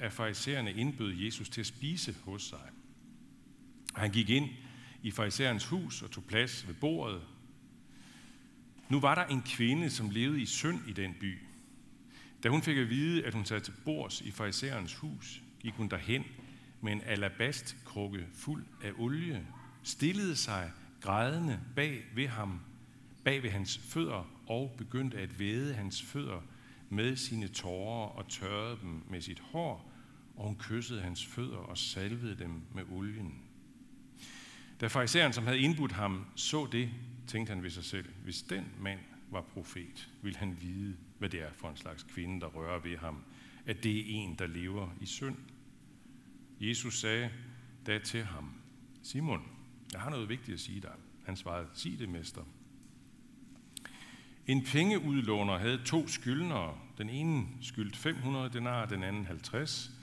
af farisæerne indbød Jesus til at spise hos sig. Han gik ind i farisæernes hus og tog plads ved bordet. Nu var der en kvinde, som levede i synd i den by. Da hun fik at vide, at hun sad til bords i farisæernes hus, gik hun derhen med en alabastkrukke fuld af olie, stillede sig grædende bag ved ham, bag ved hans fødder og begyndte at væde hans fødder med sine tårer og tørrede dem med sit hår, og hun kyssede hans fødder og salvede dem med olien. Da farisæeren, som havde indbudt ham, så det, tænkte han ved sig selv, hvis den mand var profet, ville han vide, hvad det er for en slags kvinde, der rører ved ham, at det er en, der lever i synd. Jesus sagde da til ham, Simon, jeg har noget vigtigt at sige dig. Han svarede, sig det, mester. En pengeudlåner havde to skyldnere. Den ene skyldte 500 denar, den anden 50.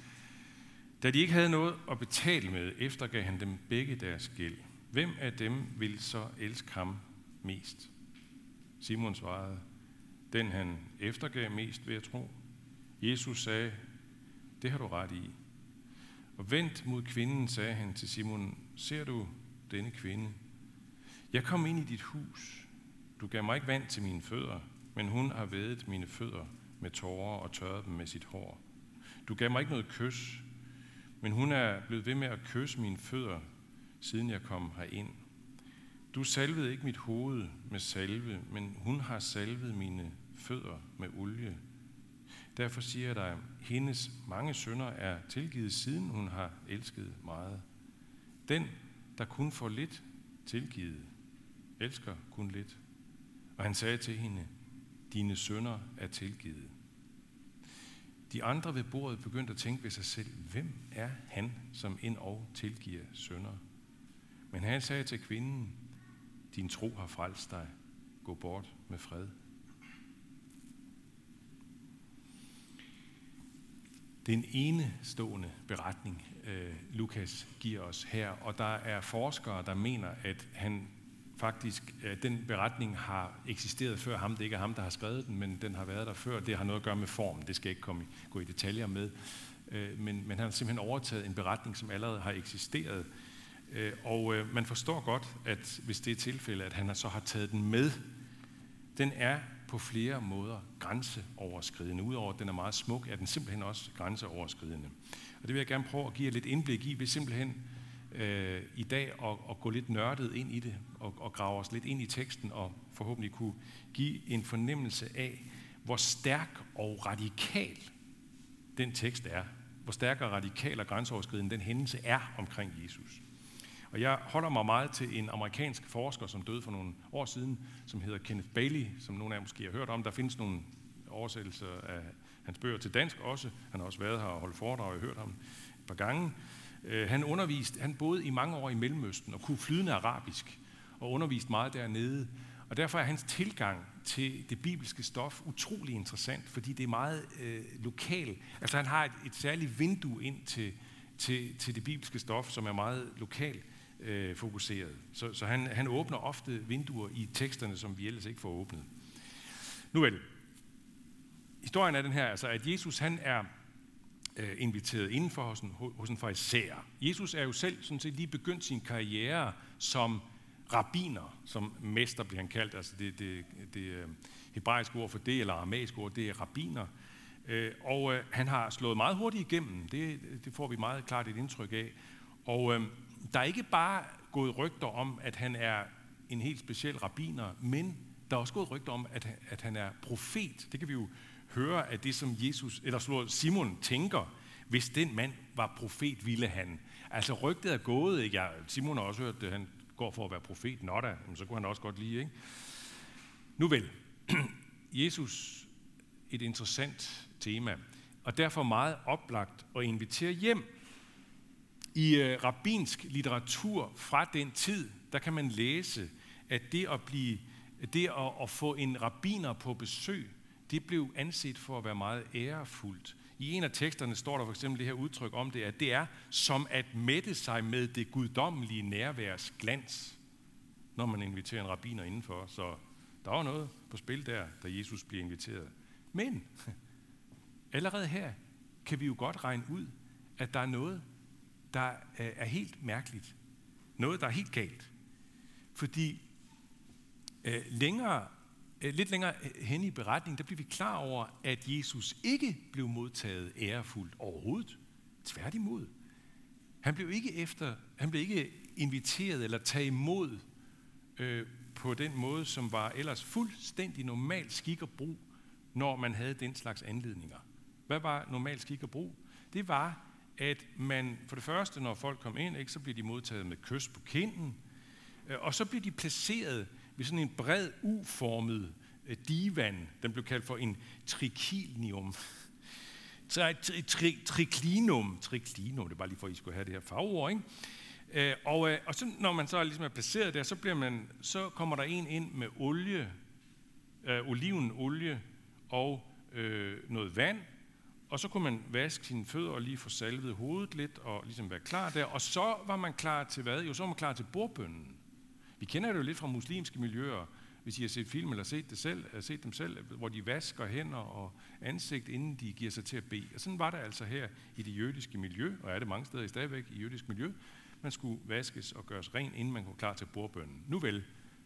Da de ikke havde noget at betale med, eftergav han dem begge deres gæld. Hvem af dem vil så elske ham mest? Simon svarede, den han eftergav mest, ved at tro. Jesus sagde, det har du ret i. Og vendt mod kvinden, sagde han til Simon, ser du denne kvinde? Jeg kom ind i dit hus. Du gav mig ikke vand til mine fødder, men hun har vædet mine fødder med tårer og tørret dem med sit hår. Du gav mig ikke noget kys, men hun er blevet ved med at kysse mine fødder, siden jeg kom herind. Du salvede ikke mit hoved med salve, men hun har salvet mine fødder med olie. Derfor siger jeg dig, hendes mange sønder er tilgivet, siden hun har elsket meget. Den, der kun får lidt tilgivet, elsker kun lidt. Og han sagde til hende, dine sønder er tilgivet. De andre ved bordet begyndte at tænke ved sig selv, hvem er han, som ind og tilgiver sønder? Men han sagde til kvinden, din tro har frelst dig. Gå bort med fred. Det er en enestående beretning, øh, Lukas giver os her, og der er forskere, der mener, at han faktisk, øh, den beretning har eksisteret før ham. Det er ikke ham, der har skrevet den, men den har været der før. Det har noget at gøre med formen. Det skal jeg ikke komme, gå i detaljer med. Øh, men, men han har simpelthen overtaget en beretning, som allerede har eksisteret. Øh, og øh, man forstår godt, at hvis det er tilfældet, at han så har taget den med, den er på flere måder grænseoverskridende. Udover at den er meget smuk, er den simpelthen også grænseoverskridende. Og det vil jeg gerne prøve at give jer lidt indblik i, ved simpelthen øh, i dag at, at gå lidt nørdet ind i det, og, og grave os lidt ind i teksten, og forhåbentlig kunne give en fornemmelse af, hvor stærk og radikal den tekst er. Hvor stærk og radikal og grænseoverskridende den hændelse er omkring Jesus. Og jeg holder mig meget til en amerikansk forsker, som døde for nogle år siden, som hedder Kenneth Bailey, som nogle af jer måske har hørt om. Der findes nogle oversættelser af hans bøger til dansk også. Han har også været her og holdt foredrag, jeg har hørt ham et par gange. Øh, han underviste, han boede i mange år i Mellemøsten og kunne flydende arabisk og underviste meget dernede. Og derfor er hans tilgang til det bibelske stof utrolig interessant, fordi det er meget øh, lokal. Altså han har et, et særligt vindue ind til, til, til det bibelske stof, som er meget lokal øh, fokuseret. Så, så han, han åbner ofte vinduer i teksterne, som vi ellers ikke får åbnet. Nu vel, historien er den her, altså at Jesus han er øh, inviteret indenfor hos en, hos en farisæer. Jesus er jo selv sådan set lige begyndt sin karriere som rabiner, som mester bliver han kaldt, altså det, det, det øh, hebraiske ord for det, eller aramæiske ord, det er rabiner. Øh, og øh, han har slået meget hurtigt igennem, det, det får vi meget klart et indtryk af. Og øh, der er ikke bare gået rygter om, at han er en helt speciel rabiner, men der er også gået rygter om, at, at han er profet. Det kan vi jo høre af det, som Jesus, eller Simon tænker, hvis den mand var profet, ville han. Altså rygtet er gået, ikke? Jeg, Simon har også hørt, at han går for at være profet, nå da, så kunne han også godt lide, ikke? Nu vel, Jesus, et interessant tema, og derfor meget oplagt at invitere hjem i øh, rabbinsk litteratur fra den tid, der kan man læse, at det at, blive, det at, at få en rabbiner på besøg, det blev anset for at være meget ærefuldt. I en af teksterne står der for eksempel det her udtryk om det, at det er som at mætte sig med det guddommelige nærværs glans, når man inviterer en rabbiner indenfor. Så der var noget på spil der, da Jesus bliver inviteret. Men allerede her kan vi jo godt regne ud, at der er noget, der er helt mærkeligt. Noget, der er helt galt. Fordi øh, længere, Øh, lidt længere øh, hen i beretningen, der bliver vi klar over, at Jesus ikke blev modtaget ærefuldt overhovedet. Tværtimod. Han blev ikke efter, han blev ikke inviteret eller taget imod øh, på den måde, som var ellers fuldstændig normal skik og brug, når man havde den slags anledninger. Hvad var normal skik og brug? Det var, at man for det første, når folk kom ind, ikke, så blev de modtaget med kys på kinden, øh, og så blev de placeret ved sådan en bred, uformet øh, divan. Den blev kaldt for en trikilnium. Tri, tri, tri, triklinum. Triklinum, det er bare lige for, at I skulle have det her fagord, ikke? Øh, og, øh, og så, når man så ligesom er placeret der, så, bliver man, så kommer der en ind med olie, øh, olivenolie og øh, noget vand, og så kunne man vaske sine fødder og lige få salvet hovedet lidt og ligesom være klar der. Og så var man klar til hvad? Jo, så var man klar til bordbønnen. Vi kender det jo lidt fra muslimske miljøer, hvis I har set film eller set, det selv, øh, set dem selv, hvor de vasker hænder og ansigt, inden de giver sig til at bede. Og sådan var det altså her i det jødiske miljø, og er det mange steder i stadigvæk i jødisk miljø. Man skulle vaskes og gøres ren, inden man kom klar til bordbønnen. Nu vel,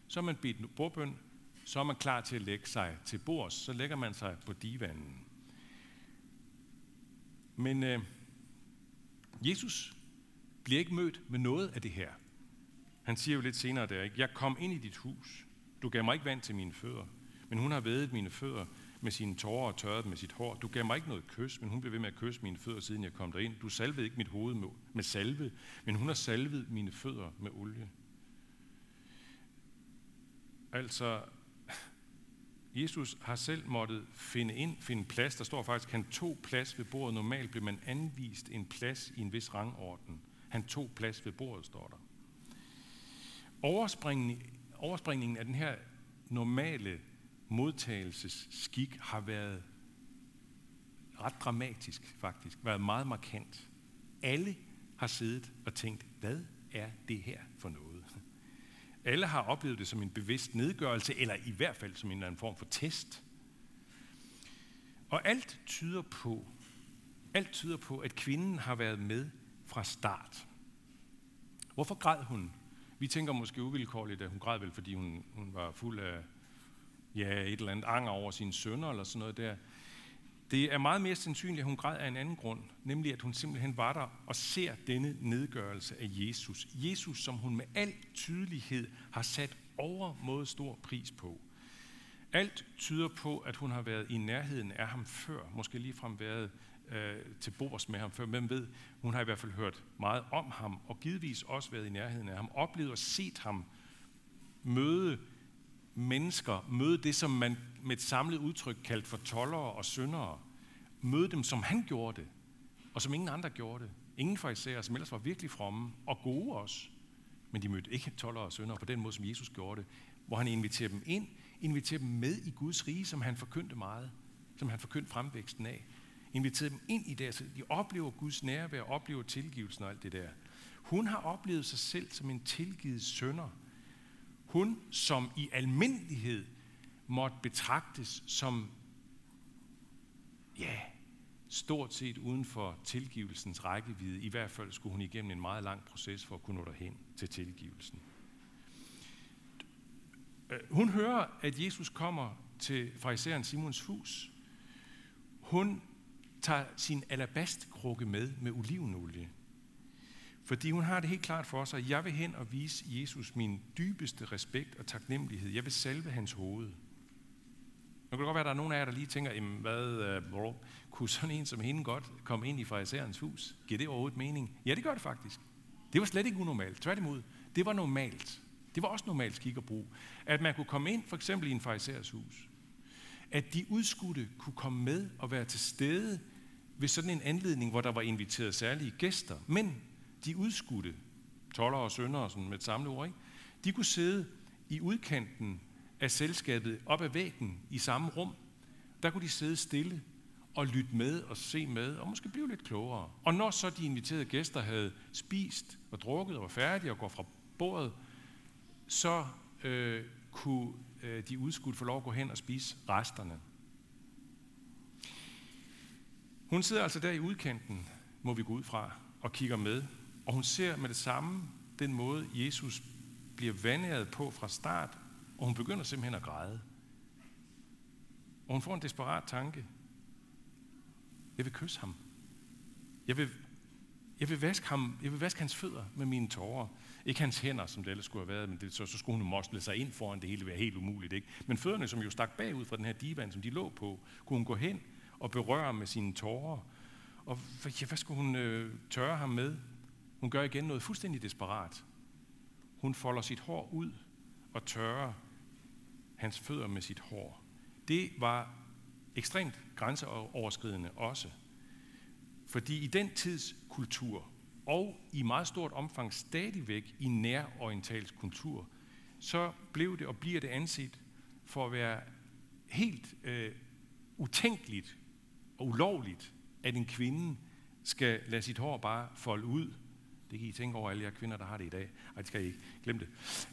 så er man bedt bordbøn, så er man klar til at lægge sig til bords, så lægger man sig på divanen. Men øh, Jesus bliver ikke mødt med noget af det her. Han siger jo lidt senere der, ikke? jeg kom ind i dit hus. Du gav mig ikke vand til mine fødder, men hun har vædet mine fødder med sine tårer og tørret med sit hår. Du gav mig ikke noget kys, men hun blev ved med at kysse mine fødder, siden jeg kom derind. Du salvede ikke mit hoved med, med salve, men hun har salvet mine fødder med olie. Altså, Jesus har selv måttet finde ind, finde plads. Der står faktisk, at han tog plads ved bordet. Normalt bliver man anvist en plads i en vis rangorden. Han tog plads ved bordet, står der. Overspringningen, overspringningen af den her normale modtagelsesskik har været ret dramatisk faktisk, været meget markant. Alle har siddet og tænkt, hvad er det her for noget? Alle har oplevet det som en bevidst nedgørelse, eller i hvert fald som en eller anden form for test. Og alt tyder på, alt tyder på, at kvinden har været med fra start. Hvorfor græd hun? Vi tænker måske uvilkårligt, at hun græd vel, fordi hun, hun var fuld af ja, et eller andet anger over sine sønner eller sådan noget der. Det er meget mere sandsynligt, at hun græd af en anden grund, nemlig at hun simpelthen var der og ser denne nedgørelse af Jesus. Jesus, som hun med al tydelighed har sat overmåde stor pris på. Alt tyder på, at hun har været i nærheden af ham før, måske ligefrem været øh, til bords med ham før. Hvem ved, hun har i hvert fald hørt meget om ham, og givetvis også været i nærheden af ham, oplevet og set ham møde mennesker, møde det, som man med et samlet udtryk kaldt for tollere og syndere, møde dem, som han gjorde det, og som ingen andre gjorde det. Ingen fra især, som ellers var virkelig fromme og gode også. Men de mødte ikke tollere og syndere på den måde, som Jesus gjorde det, hvor han inviterer dem ind, inviterer dem med i Guds rige, som han forkyndte meget, som han forkyndte fremvæksten af inviteret dem ind i det, så de oplever Guds nærvær, oplever tilgivelsen og alt det der. Hun har oplevet sig selv som en tilgivet sønder, hun, som i almindelighed måtte betragtes som, ja, stort set uden for tilgivelsens rækkevidde. I hvert fald skulle hun igennem en meget lang proces for at kunne nå derhen til tilgivelsen. Øh, hun hører, at Jesus kommer til fariseren Simons hus. Hun tager sin alabastkrukke med med olivenolie. Fordi hun har det helt klart for sig, jeg vil hen og vise Jesus min dybeste respekt og taknemmelighed. Jeg vil salve hans hoved. Nu kan det godt være, at der er nogen af jer, der lige tænker, jamen, hvad, øh, bro, kunne sådan en som hende godt komme ind i farisæerens hus? Giver det overhovedet mening? Ja, det gør det faktisk. Det var slet ikke unormalt. Tværtimod, det var normalt. Det var også normalt skik og brug. At man kunne komme ind, for eksempel i en farisæers hus. At de udskudte kunne komme med og være til stede ved sådan en anledning, hvor der var inviteret særlige gæster. Men de udskudte, toller og sønder, sådan med et samlet ord, ikke? de kunne sidde i udkanten af selskabet op ad væggen i samme rum. Der kunne de sidde stille og lytte med og se med, og måske blive lidt klogere. Og når så de inviterede gæster havde spist og drukket og var færdige og går fra bordet, så øh, kunne øh, de udskudte få lov at gå hen og spise resterne. Hun sidder altså der i udkanten, må vi gå ud fra, og kigger med. Og hun ser med det samme den måde, Jesus bliver vandret på fra start, og hun begynder simpelthen at græde. Og hun får en desperat tanke. Jeg vil kysse ham. Jeg vil, jeg vil, vaske, ham, jeg vil vaske hans fødder med mine tårer. Ikke hans hænder, som det ellers skulle have været, men det, så, så skulle hun mosle sig ind foran det hele, være helt umuligt. Ikke? Men fødderne, som jo stak bagud fra den her divan, som de lå på, kunne hun gå hen og berøre med sine tårer. Og ja, hvad skulle hun øh, tørre ham med? Hun gør igen noget fuldstændig desperat. Hun folder sit hår ud og tørrer hans fødder med sit hår. Det var ekstremt grænseoverskridende også. Fordi i den tids kultur, og i meget stort omfang stadigvæk i nærorientalsk kultur, så blev det og bliver det anset for at være helt øh, utænkeligt og ulovligt, at en kvinde skal lade sit hår bare folde ud. Det kan I tænke over, alle jer kvinder, der har det i dag. Ej, det skal I ikke. Glem det.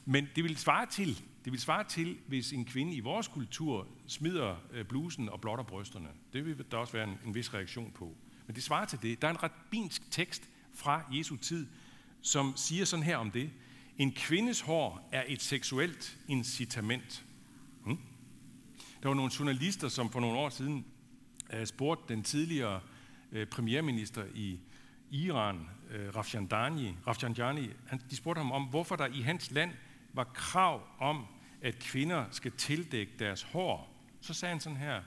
Men det vil svare til, det vil svare til, hvis en kvinde i vores kultur smider øh, blusen og blotter brysterne. Det vil der også være en, en vis reaktion på. Men det svarer til det. Der er en rabbinsk tekst fra Jesu tid, som siger sådan her om det. En kvindes hår er et seksuelt incitament. Hmm? Der var nogle journalister, som for nogle år siden spurgte den tidligere øh, premierminister i Iran, øh, Rafsanjani, Rafsanjani han, de spurgte ham om, hvorfor der i hans land var krav om, at kvinder skal tildække deres hår. Så sagde han sådan her,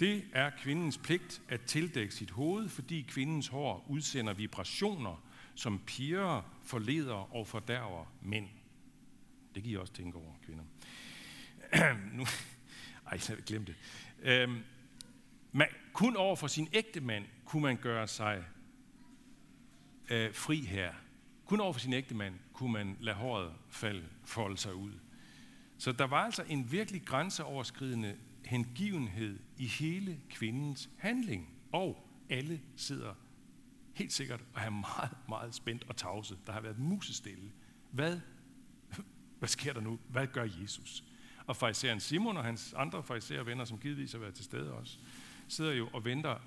det er kvindens pligt at tildække sit hoved, fordi kvindens hår udsender vibrationer, som piger, forleder og fordærver mænd. Det kan I også tænke over, kvinder. nu, ej, jeg glemte det. Øhm, man, kun over for sin ægte mand kunne man gøre sig øh, fri her. Kun over for sin ægte mand kunne man lade håret falde, folde sig ud. Så der var altså en virkelig grænseoverskridende hengivenhed i hele kvindens handling. Og alle sidder helt sikkert og er meget, meget spændt og tavse. Der har været musestille. Hvad, hvad sker der nu? Hvad gør Jesus? Og fariseren Simon og hans andre fariserer venner, som givetvis har været til stede også, sidder jo og venter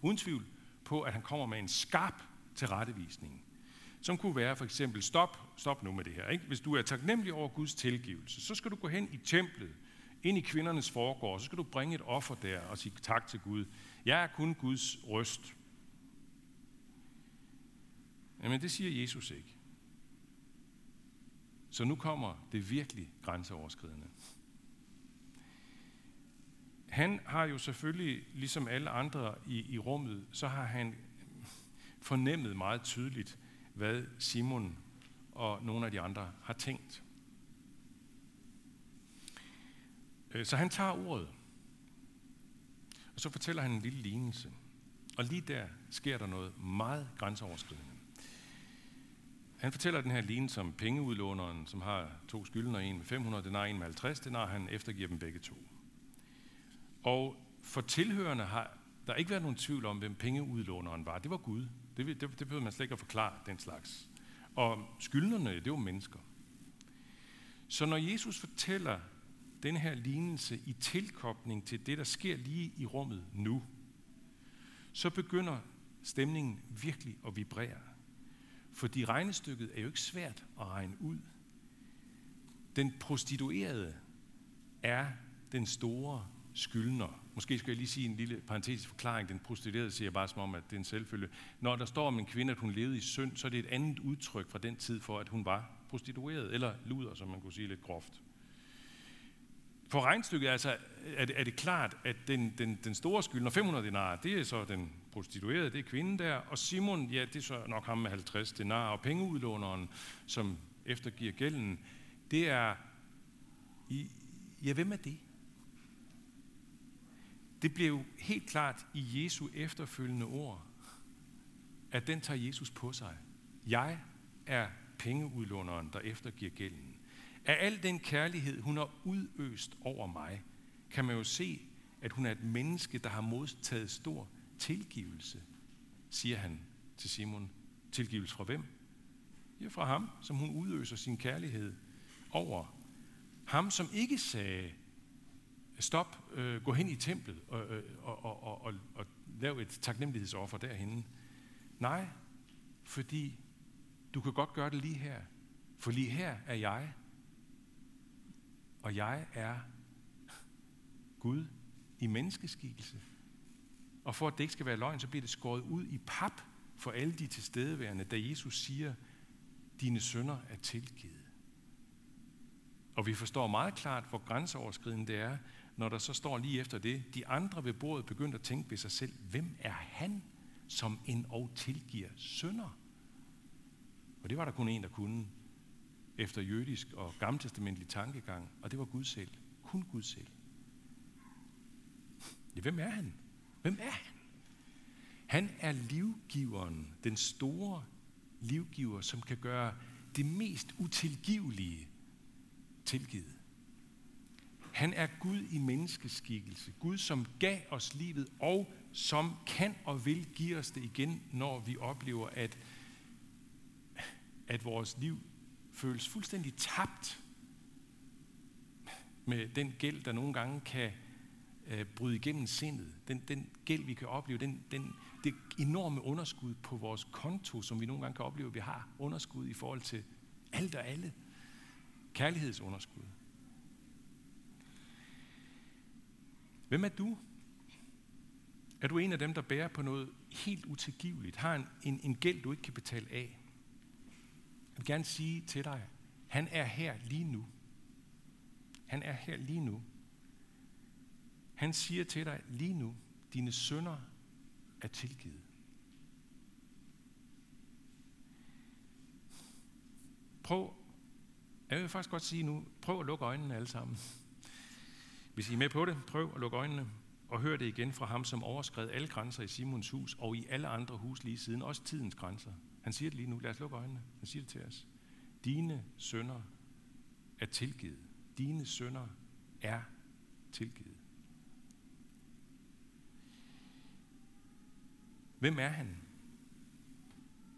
uden tvivl på, at han kommer med en skarp tilrettevisning. Som kunne være for eksempel, stop, stop nu med det her. Ikke? Hvis du er taknemmelig over Guds tilgivelse, så skal du gå hen i templet, ind i kvindernes forgård, så skal du bringe et offer der og sige tak til Gud. Jeg er kun Guds røst. Jamen det siger Jesus ikke. Så nu kommer det virkelig grænseoverskridende. Han har jo selvfølgelig, ligesom alle andre i, i rummet, så har han fornemmet meget tydeligt, hvad Simon og nogle af de andre har tænkt. Øh, så han tager ordet, og så fortæller han en lille lignelse. Og lige der sker der noget meget grænseoverskridende. Han fortæller den her lignelse om pengeudlåneren, som har to skyldner, en med 500 denar, en med 50 denar, han eftergiver dem begge to. Og for tilhørende har der ikke været nogen tvivl om, hvem pengeudlåneren var. Det var Gud. Det, det, det behøver man slet ikke at forklare, den slags. Og skyldnerne, det var mennesker. Så når Jesus fortæller den her lignelse i tilkobling til det, der sker lige i rummet nu, så begynder stemningen virkelig at vibrere. Fordi regnestykket er jo ikke svært at regne ud. Den prostituerede er den store skyldner. Måske skal jeg lige sige en lille parentetisk forklaring. Den prostituerede siger bare som om, at det er en selvfølge. Når der står om en kvinde, at hun levede i synd, så er det et andet udtryk fra den tid for, at hun var prostitueret, eller luder, som man kunne sige lidt groft. For regnstykket altså, er, det, er det klart, at den, den, den store skyldner, 500 denarer, det er så den prostituerede, det er kvinden der, og Simon, ja, det er så nok ham med 50 denarer, og pengeudlåneren, som eftergiver gælden, det er, ja, hvem er det? Det bliver jo helt klart i Jesu efterfølgende ord, at den tager Jesus på sig. Jeg er pengeudlåneren, der eftergiver gælden. Af al den kærlighed, hun har udøst over mig, kan man jo se, at hun er et menneske, der har modtaget stor tilgivelse, siger han til Simon. Tilgivelse fra hvem? Ja, fra ham, som hun udøser sin kærlighed over. Ham, som ikke sagde, Stop, øh, gå hen i templet og, øh, og, og, og, og, og lav et taknemmelighedsoffer derhen. Nej, fordi du kan godt gøre det lige her. For lige her er jeg, og jeg er Gud i menneskeskikkelse. Og for at det ikke skal være løgn, så bliver det skåret ud i pap for alle de tilstedeværende, da Jesus siger, dine sønder er tilgivet. Og vi forstår meget klart, hvor grænseoverskridende det er, når der så står lige efter det, de andre ved bordet begyndte at tænke ved sig selv, hvem er han, som en og tilgiver sønder? Og det var der kun en, der kunne, efter jødisk og gammeltestamentlig tankegang, og det var Gud selv. Kun Gud selv. Ja, hvem er han? Hvem er han? Han er livgiveren, den store livgiver, som kan gøre det mest utilgivelige tilgivet. Han er Gud i menneskeskikkelse. Gud, som gav os livet, og som kan og vil give os det igen, når vi oplever, at, at vores liv føles fuldstændig tabt med den gæld, der nogle gange kan øh, bryde igennem sindet. Den, den gæld, vi kan opleve, den, den, det enorme underskud på vores konto, som vi nogle gange kan opleve, at vi har underskud i forhold til alt og alle. Kærlighedsunderskud. Hvem er du? Er du en af dem, der bærer på noget helt utilgiveligt? Har en, en, en gæld, du ikke kan betale af? Jeg vil gerne sige til dig, han er her lige nu. Han er her lige nu. Han siger til dig lige nu, dine sønder er tilgivet. Prøv, jeg vil faktisk godt sige nu, prøv at lukke øjnene alle sammen. Hvis I er med på det, prøv at lukke øjnene og hør det igen fra ham, som overskred alle grænser i Simons hus og i alle andre hus lige siden, også tidens grænser. Han siger det lige nu. Lad os lukke øjnene. Han siger det til os. Dine sønder er tilgivet. Dine sønder er tilgivet. Hvem er han?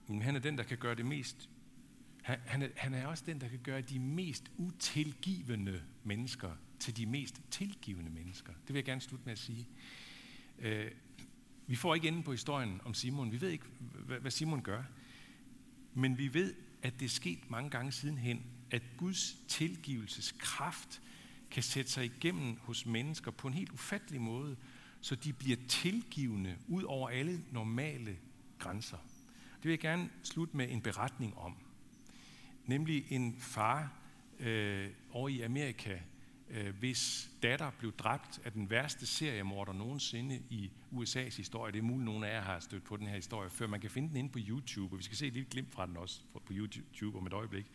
Jamen, han er den, der kan gøre det mest... Han, han, er, han er også den, der kan gøre de mest utilgivende mennesker til de mest tilgivende mennesker. Det vil jeg gerne slutte med at sige. Øh, vi får ikke enden på historien om Simon. Vi ved ikke, hvad Simon gør. Men vi ved, at det er sket mange gange sidenhen, at Guds tilgivelseskraft kan sætte sig igennem hos mennesker på en helt ufattelig måde, så de bliver tilgivende ud over alle normale grænser. Det vil jeg gerne slutte med en beretning om. Nemlig en far øh, over i Amerika, øh, hvis datter blev dræbt af den værste seriemorder nogensinde i USA's historie. Det er muligt, at af jer har stødt på den her historie før. Man kan finde den inde på YouTube, og vi skal se et lille glimt fra den også på YouTube om et øjeblik.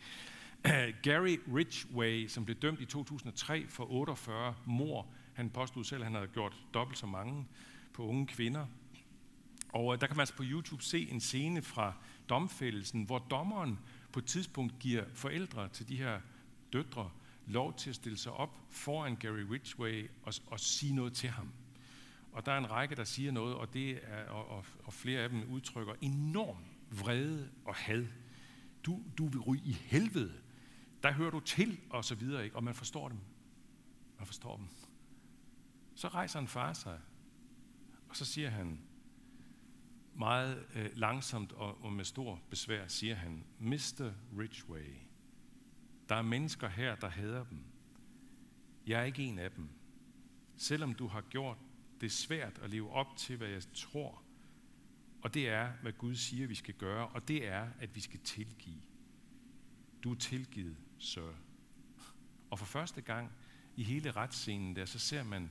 Gary Ridgway, som blev dømt i 2003 for 48 mor. Han påstod selv, at han havde gjort dobbelt så mange på unge kvinder. Og øh, der kan man altså på YouTube se en scene fra domfældelsen, hvor dommeren på et tidspunkt giver forældre til de her døtre lov til at stille sig op foran Gary Ridgway og, og sige noget til ham. Og der er en række, der siger noget, og, det er, og, og, og flere af dem udtrykker enorm vrede og had. Du, du vil ryge i helvede. Der hører du til, og så videre. Ikke? Og man forstår dem. Man forstår dem. Så rejser en far sig, og så siger han, meget øh, langsomt og, og med stor besvær, siger han, Mr. Ridgway, der er mennesker her, der hader dem. Jeg er ikke en af dem. Selvom du har gjort det svært at leve op til, hvad jeg tror, og det er, hvad Gud siger, vi skal gøre, og det er, at vi skal tilgive. Du er tilgivet, sir. Og for første gang i hele retsscenen der, så ser man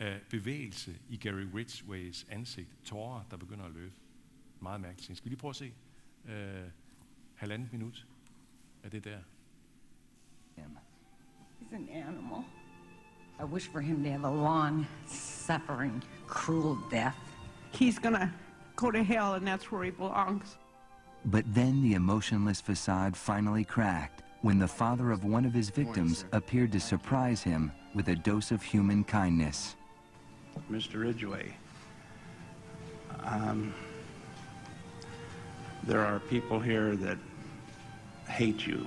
uh, bevægelse i Gary Ridgways ansigt. Tårer, der begynder at løbe. Meget mærkeligt. Skal vi lige prøve at se øh, uh, halvandet minut af det der? Him. He's an animal. I wish for him to have a long, suffering, cruel death. He's gonna go to hell, and that's where he belongs. But then the emotionless facade finally cracked when the father of one of his victims appeared to surprise him with a dose of human kindness. Mr. Ridgway, um, there are people here that hate you.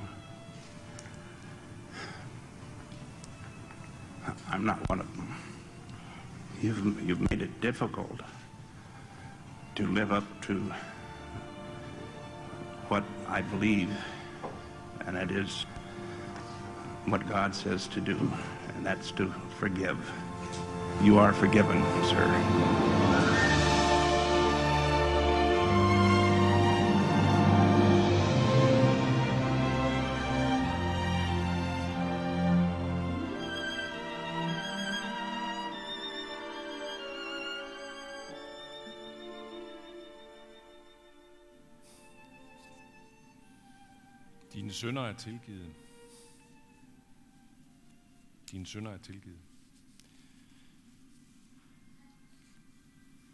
I'm not one of them. You've, you've made it difficult to live up to what I believe, and that is what God says to do, and that's to forgive. You are forgiven, sir. Synder sønder er tilgivet. Dine sønder er tilgivet.